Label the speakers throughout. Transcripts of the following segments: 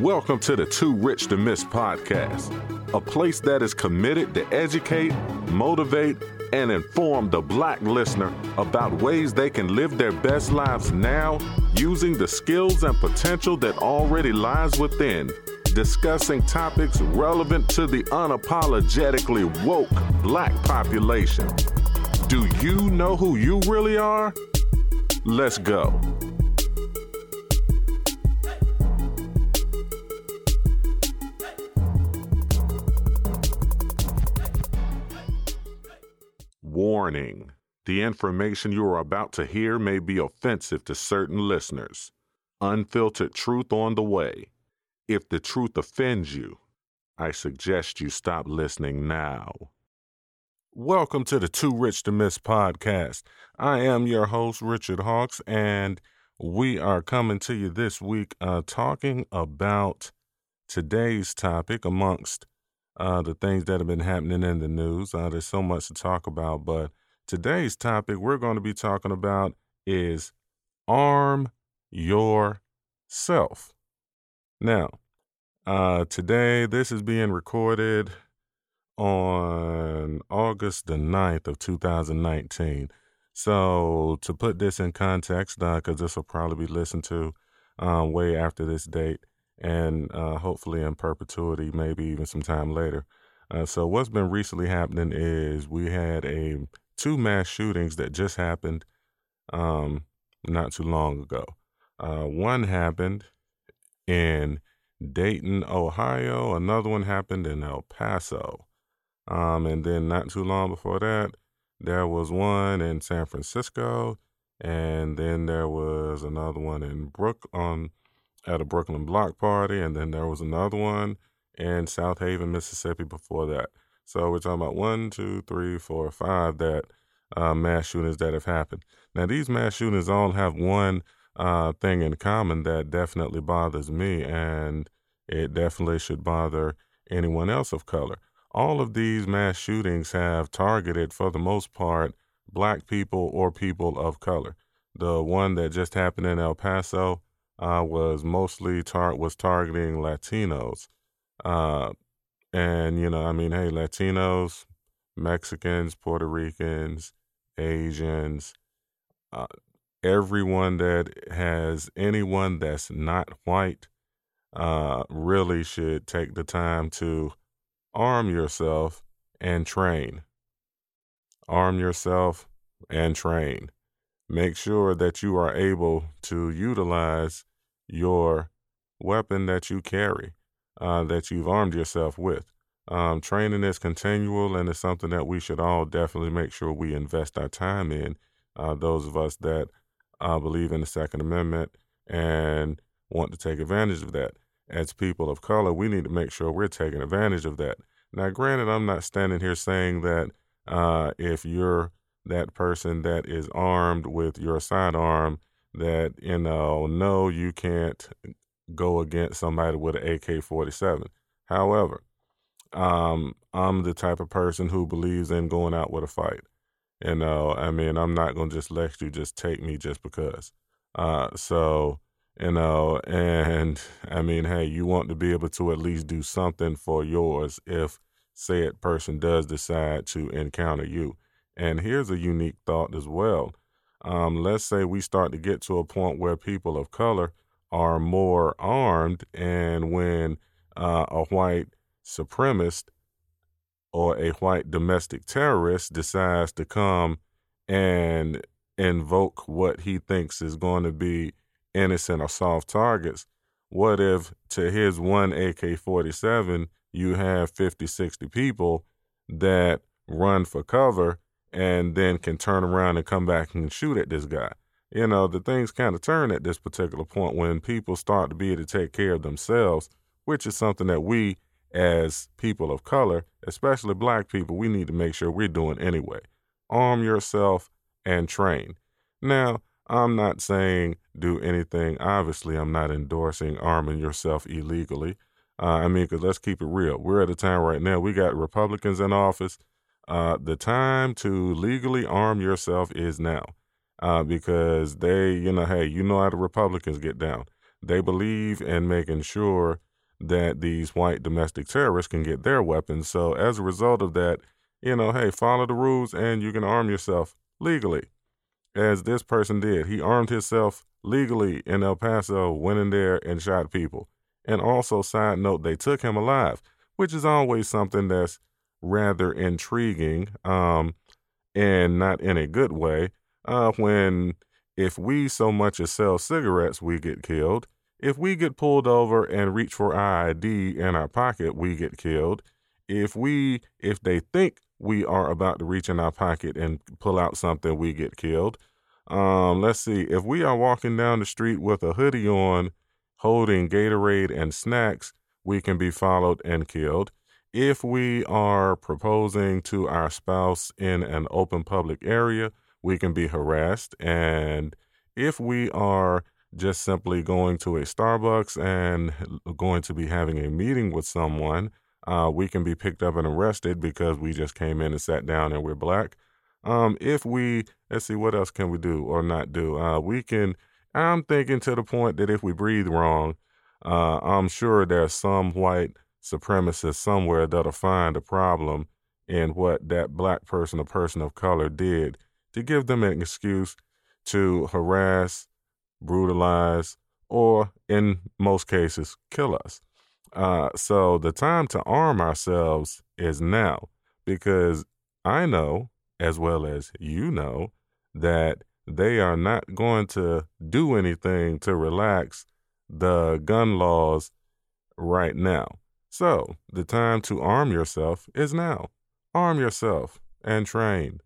Speaker 1: Welcome to the Too Rich to Miss podcast, a place that is committed to educate, motivate, and inform the black listener about ways they can live their best lives now using the skills and potential that already lies within, discussing topics relevant to the unapologetically woke black population. Do you know who you really are? Let's go. Warning The information you are about to hear may be offensive to certain listeners. Unfiltered truth on the way. If the truth offends you, I suggest you stop listening now. Welcome to the Too Rich to Miss podcast. I am your host, Richard Hawks, and we are coming to you this week uh, talking about today's topic amongst uh, the things that have been happening in the news. Uh, there's so much to talk about, but today's topic we're going to be talking about is arm yourself. Now, uh, today this is being recorded on August the 9th of 2019. So to put this in context, because uh, this will probably be listened to um, way after this date, and uh, hopefully in perpetuity, maybe even some time later. Uh, so what's been recently happening is we had a two mass shootings that just happened um, not too long ago. Uh, one happened in Dayton, Ohio. Another one happened in El Paso. Um, and then not too long before that, there was one in San Francisco, and then there was another one in Brook on at a Brooklyn block party, and then there was another one in Southaven, Mississippi before that. So we're talking about one, two, three, four, five that uh, mass shootings that have happened. Now these mass shootings all have one uh, thing in common that definitely bothers me, and it definitely should bother anyone else of color. All of these mass shootings have targeted, for the most part, black people or people of color. The one that just happened in El Paso, uh, was mostly tar- was targeting Latinos, uh, and you know, I mean, hey, Latinos, Mexicans, Puerto Ricans, Asians, uh, everyone that has anyone that's not white, uh, really should take the time to arm yourself and train. Arm yourself and train make sure that you are able to utilize your weapon that you carry, uh, that you've armed yourself with. Um, training is continual and it's something that we should all definitely make sure we invest our time in. Uh, those of us that uh, believe in the Second Amendment and want to take advantage of that. As people of color, we need to make sure we're taking advantage of that. Now, granted, I'm not standing here saying that uh, if you're that person that is armed with your sidearm that, you know, no, you can't go against somebody with an AK 47. However, um, I'm the type of person who believes in going out with a fight. You know, I mean, I'm not going to just let you just take me just because. Uh, so, you know, and I mean, hey, you want to be able to at least do something for yours if said person does decide to encounter you. And here's a unique thought as well. Um, let's say we start to get to a point where people of color are more armed, and when uh, a white supremacist or a white domestic terrorist decides to come and invoke what he thinks is going to be innocent or soft targets, what if to his one AK 47, you have 50, 60 people that run for cover and then can turn around and come back and shoot at this guy. You know, the things kind of turn at this particular point when people start to be able to take care of themselves, which is something that we as people of color, especially black people, we need to make sure we're doing anyway. Arm yourself and train. Now, I'm not saying do anything. Obviously, I'm not endorsing arming yourself illegally. Uh, I mean, because let's keep it real. We're at a time right now, we got Republicans in office uh, the time to legally arm yourself is now. Uh, because they, you know, hey, you know how the Republicans get down. they believe in making sure that these white domestic terrorists can get their weapons. So as a result of that, you know, hey, follow the rules and you can arm yourself legally. As this person did. He armed himself legally in El Paso, went in there and shot people. And also, side note, they took him alive, which is always something that's rather intriguing um, and not in a good way. Uh, when if we so much as sell cigarettes, we get killed. If we get pulled over and reach for our ID in our pocket, we get killed. If we, if they think we are about to reach in our pocket and pull out something, we get killed. Um, let's see. If we are walking down the street with a hoodie on, holding Gatorade and snacks, we can be followed and killed. If we are proposing to our spouse in an open public area, we can be harassed. And if we are just simply going to a Starbucks and going to be having a meeting with someone, uh, we can be picked up and arrested because we just came in and sat down and we're black. Um, if we, let's see, what else can we do or not do? Uh, we can, I'm thinking to the point that if we breathe wrong, uh, I'm sure there's some white supremacist somewhere that'll find a problem in what that black person or person of color did to give them an excuse to harass, brutalize, or in most cases, kill us. Uh, so the time to arm ourselves is now because I know, as well as you know, that they are not going to do anything to relax the gun laws right now. So the time to arm yourself is now. Arm yourself and train.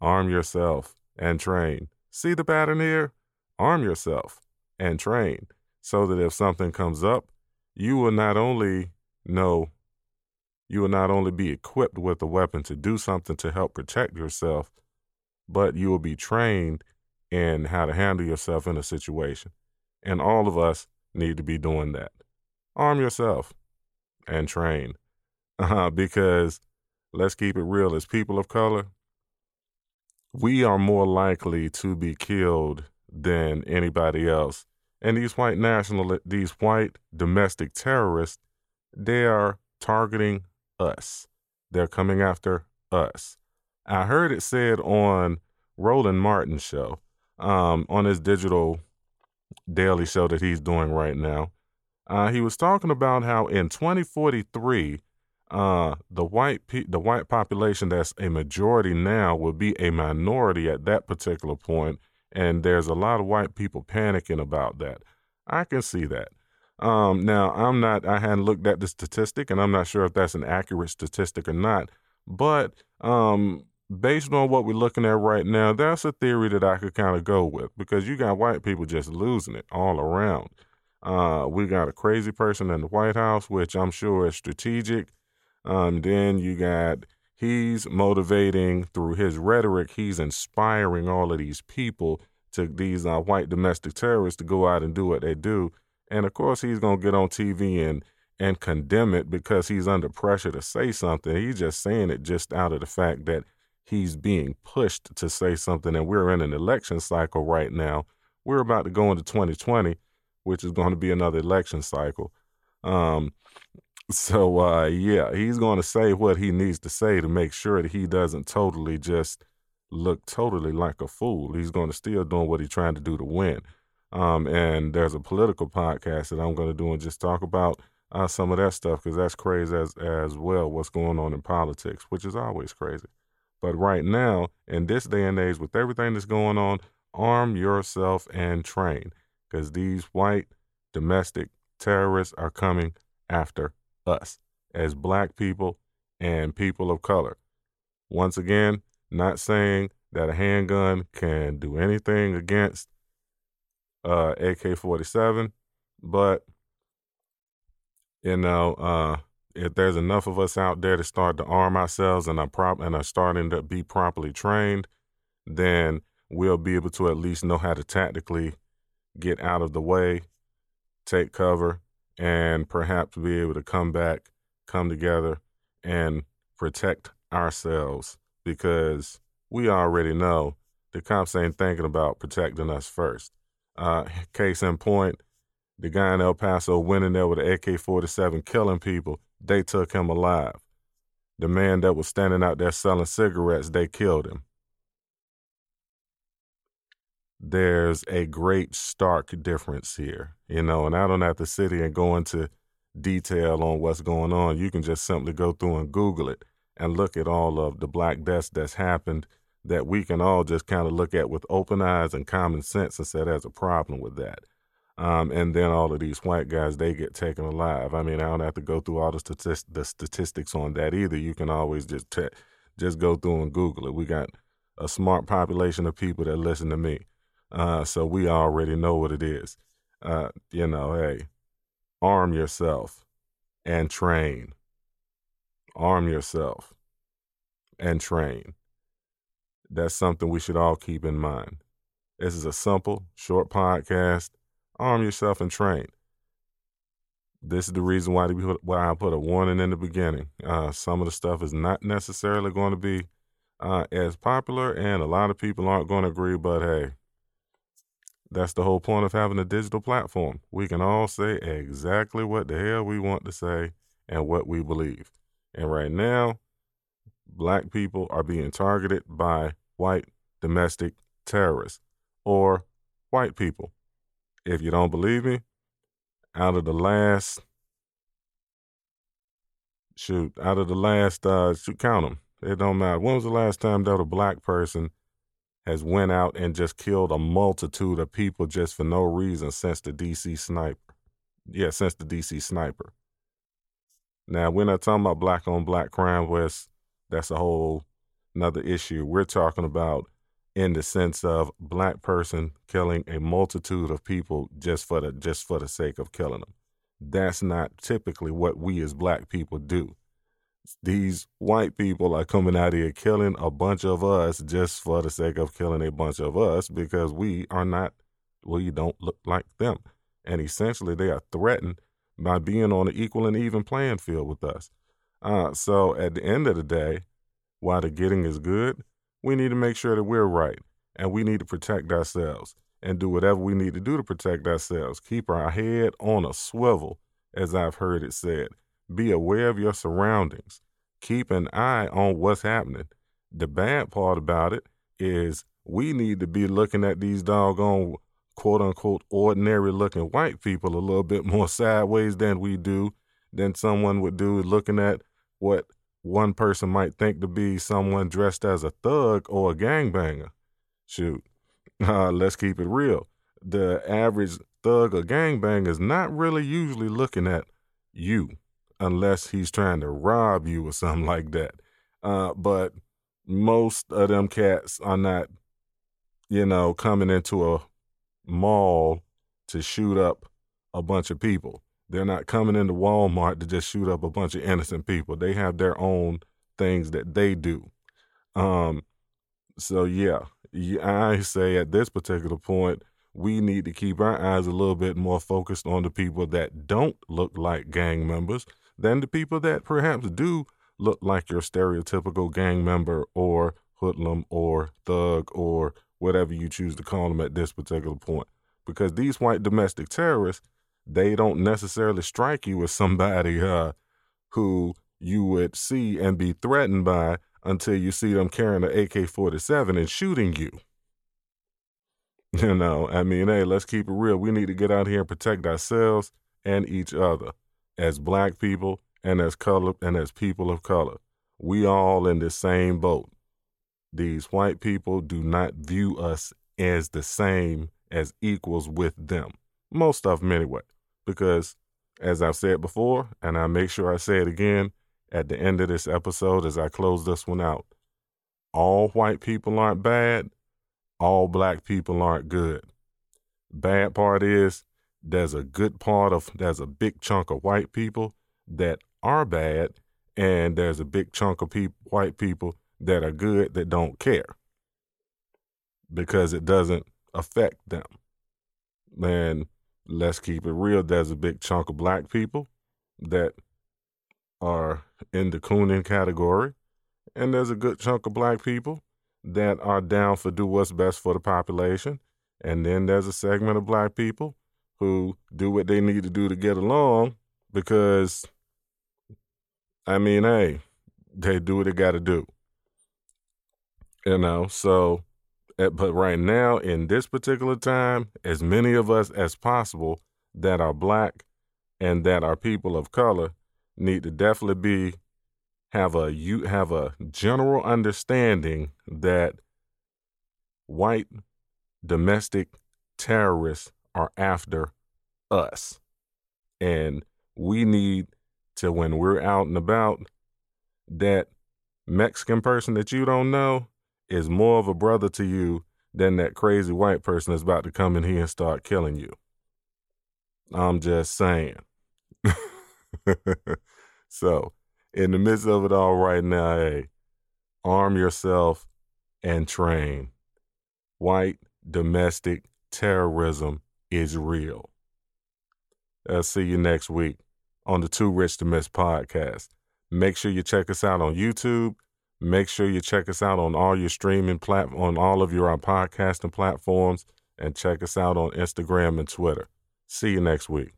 Speaker 1: Arm yourself and train. See the pattern here? Arm yourself and train so that if something comes up, you will not only know, you will not only be equipped with a weapon to do something to help protect yourself, but you will be trained in how to handle yourself in a situation. And all of us need to be doing that. Arm yourself and train. Uh, because let's keep it real, as people of color, we are more likely to be killed than anybody else. And these white national, these white domestic terrorists, they are targeting us. They're coming after us. I heard it said on Roland Martin's show, um, on his digital daily show that he's doing right now. Uh, he was talking about how in 2043, uh, the white pe- the white population that's a majority now will be a minority at that particular point, and there's a lot of white people panicking about that. I can see that. Um, now, I'm not. I hadn't looked at the statistic, and I'm not sure if that's an accurate statistic or not. But um, based on what we're looking at right now, that's a theory that I could kind of go with because you got white people just losing it all around. Uh, we got a crazy person in the White House, which I'm sure is strategic. Um, then you got he's motivating through his rhetoric. He's inspiring all of these people to these uh, white domestic terrorists to go out and do what they do. And of course, he's gonna get on TV and and condemn it because he's under pressure to say something. He's just saying it just out of the fact that he's being pushed to say something. And we're in an election cycle right now. We're about to go into 2020 which is going to be another election cycle. Um, so uh, yeah, he's going to say what he needs to say to make sure that he doesn't totally just look totally like a fool. He's going to still doing what he's trying to do to win. Um, and there's a political podcast that I'm going to do and just talk about uh, some of that stuff because that's crazy as as well. What's going on in politics, which is always crazy. But right now, in this day and age, with everything that's going on, arm yourself and train because these white domestic terrorists are coming after us as black people and people of color. Once again, not saying that a handgun can do anything against uh, AK 47, but you know, uh, if there's enough of us out there to start to arm ourselves and are prop and are starting to be properly trained, then we'll be able to at least know how to tactically get out of the way, take cover, and perhaps be able to come back, come together, and protect ourselves because we already know the cops ain't thinking about protecting us first. Uh, case in point, The guy in El Paso went in there with an AK 47 killing people. They took him alive. The man that was standing out there selling cigarettes, they killed him. There's a great stark difference here, you know, and I don't have to sit here and go into detail on what's going on. You can just simply go through and Google it and look at all of the black deaths that's happened that we can all just kind of look at with open eyes and common sense and say there's a problem with that. Um, and then all of these white guys, they get taken alive. I mean, I don't have to go through all the, the statistics on that either. You can always just te- just go through and Google it. We got a smart population of people that listen to me. Uh, so we already know what it is. Uh, you know, hey, arm yourself and train. Arm yourself and train. That's something we should all keep in mind. This is a simple, short podcast arm yourself and train. This is the reason why, why I put a warning in the beginning. Uh, some of the stuff is not necessarily going to be uh, as popular, and a lot of people aren't going to agree, but hey, that's the whole point of having a digital platform. We can all say exactly what the hell we want to say and what we believe. And right now, black people are being targeted by white domestic terrorists or white people. If you don't believe me, out of the last shoot, out of the last uh shoot, count them. It don't matter. When was the last time that a black person has went out and just killed a multitude of people just for no reason since the DC sniper? Yeah, since the DC sniper. Now we're not talking about black on black crime, West. That's a whole another issue. We're talking about in the sense of black person killing a multitude of people just for the just for the sake of killing them. That's not typically what we as black people do. These white people are coming out here killing a bunch of us just for the sake of killing a bunch of us because we are not we don't look like them. And essentially they are threatened by being on an equal and even playing field with us. Uh, so at the end of the day, while the getting is good, we need to make sure that we're right and we need to protect ourselves and do whatever we need to do to protect ourselves. Keep our head on a swivel, as I've heard it said. Be aware of your surroundings. Keep an eye on what's happening. The bad part about it is we need to be looking at these doggone quote unquote ordinary looking white people a little bit more sideways than we do than someone would do looking at what one person might think to be someone dressed as a thug or a gangbanger. Shoot, uh, let's keep it real. The average thug or gangbanger is not really usually looking at you unless he's trying to rob you or something like that. Uh, but most of them cats are not, you know, coming into a mall to shoot up a bunch of people. They're not coming into Walmart to just shoot up a bunch of innocent people. They have their own things that they do. Um, so yeah, I say at this particular point, we need to keep our eyes a little bit more focused on the people that don't look like gang members than the people that perhaps do look like your stereotypical gang member or hoodlum or thug or whatever you choose to call them at this particular point. Because these white domestic terrorists they don't necessarily strike you as somebody uh, who you would see and be threatened by until you see them carrying an AK 47 and shooting you. You know, I mean, hey, let's keep it real. We need to get out here and protect ourselves and each other as black people and as color and as people of color. We all in the same boat. These white people do not view us as the same as equals with them. Most of them anyway because, as I've said before, and I make sure I say it again at the end of this episode as I close this one out, all white people aren't bad, all black people aren't good. Bad part is there's a good part of, there's a big chunk of white people that are bad, and there's a big chunk of pe- white people that are good that don't care because it doesn't affect them. And let's keep it real, there's a big chunk of black people that are in the cooning category, and there's a good chunk of black people that are down for do what's best for the population, and then there's a segment of black people who do what they need to do to get along because, I mean, hey, they do what they got to do. You know, so, eh, but right now, in this particular time, as many of us as possible that are black and that are people of color need to definitely be have a you have a general understanding that white domestic terrorists are after us. And we need to, when we're out and about, that Mexican person that you don't know is more of a brother to you than that crazy white person that's about to come in here and start killing you. I'm just saying. so, in the midst of it all right now, hey, arm yourself and train. White domestic terrorism is real. I'll see you next week on the Too Rich to Miss podcast. Make sure you check us out on YouTube. Make sure you check us out on all your streaming plat on all of your uh, podcasting platforms and check us out on Instagram and Twitter. See you next week.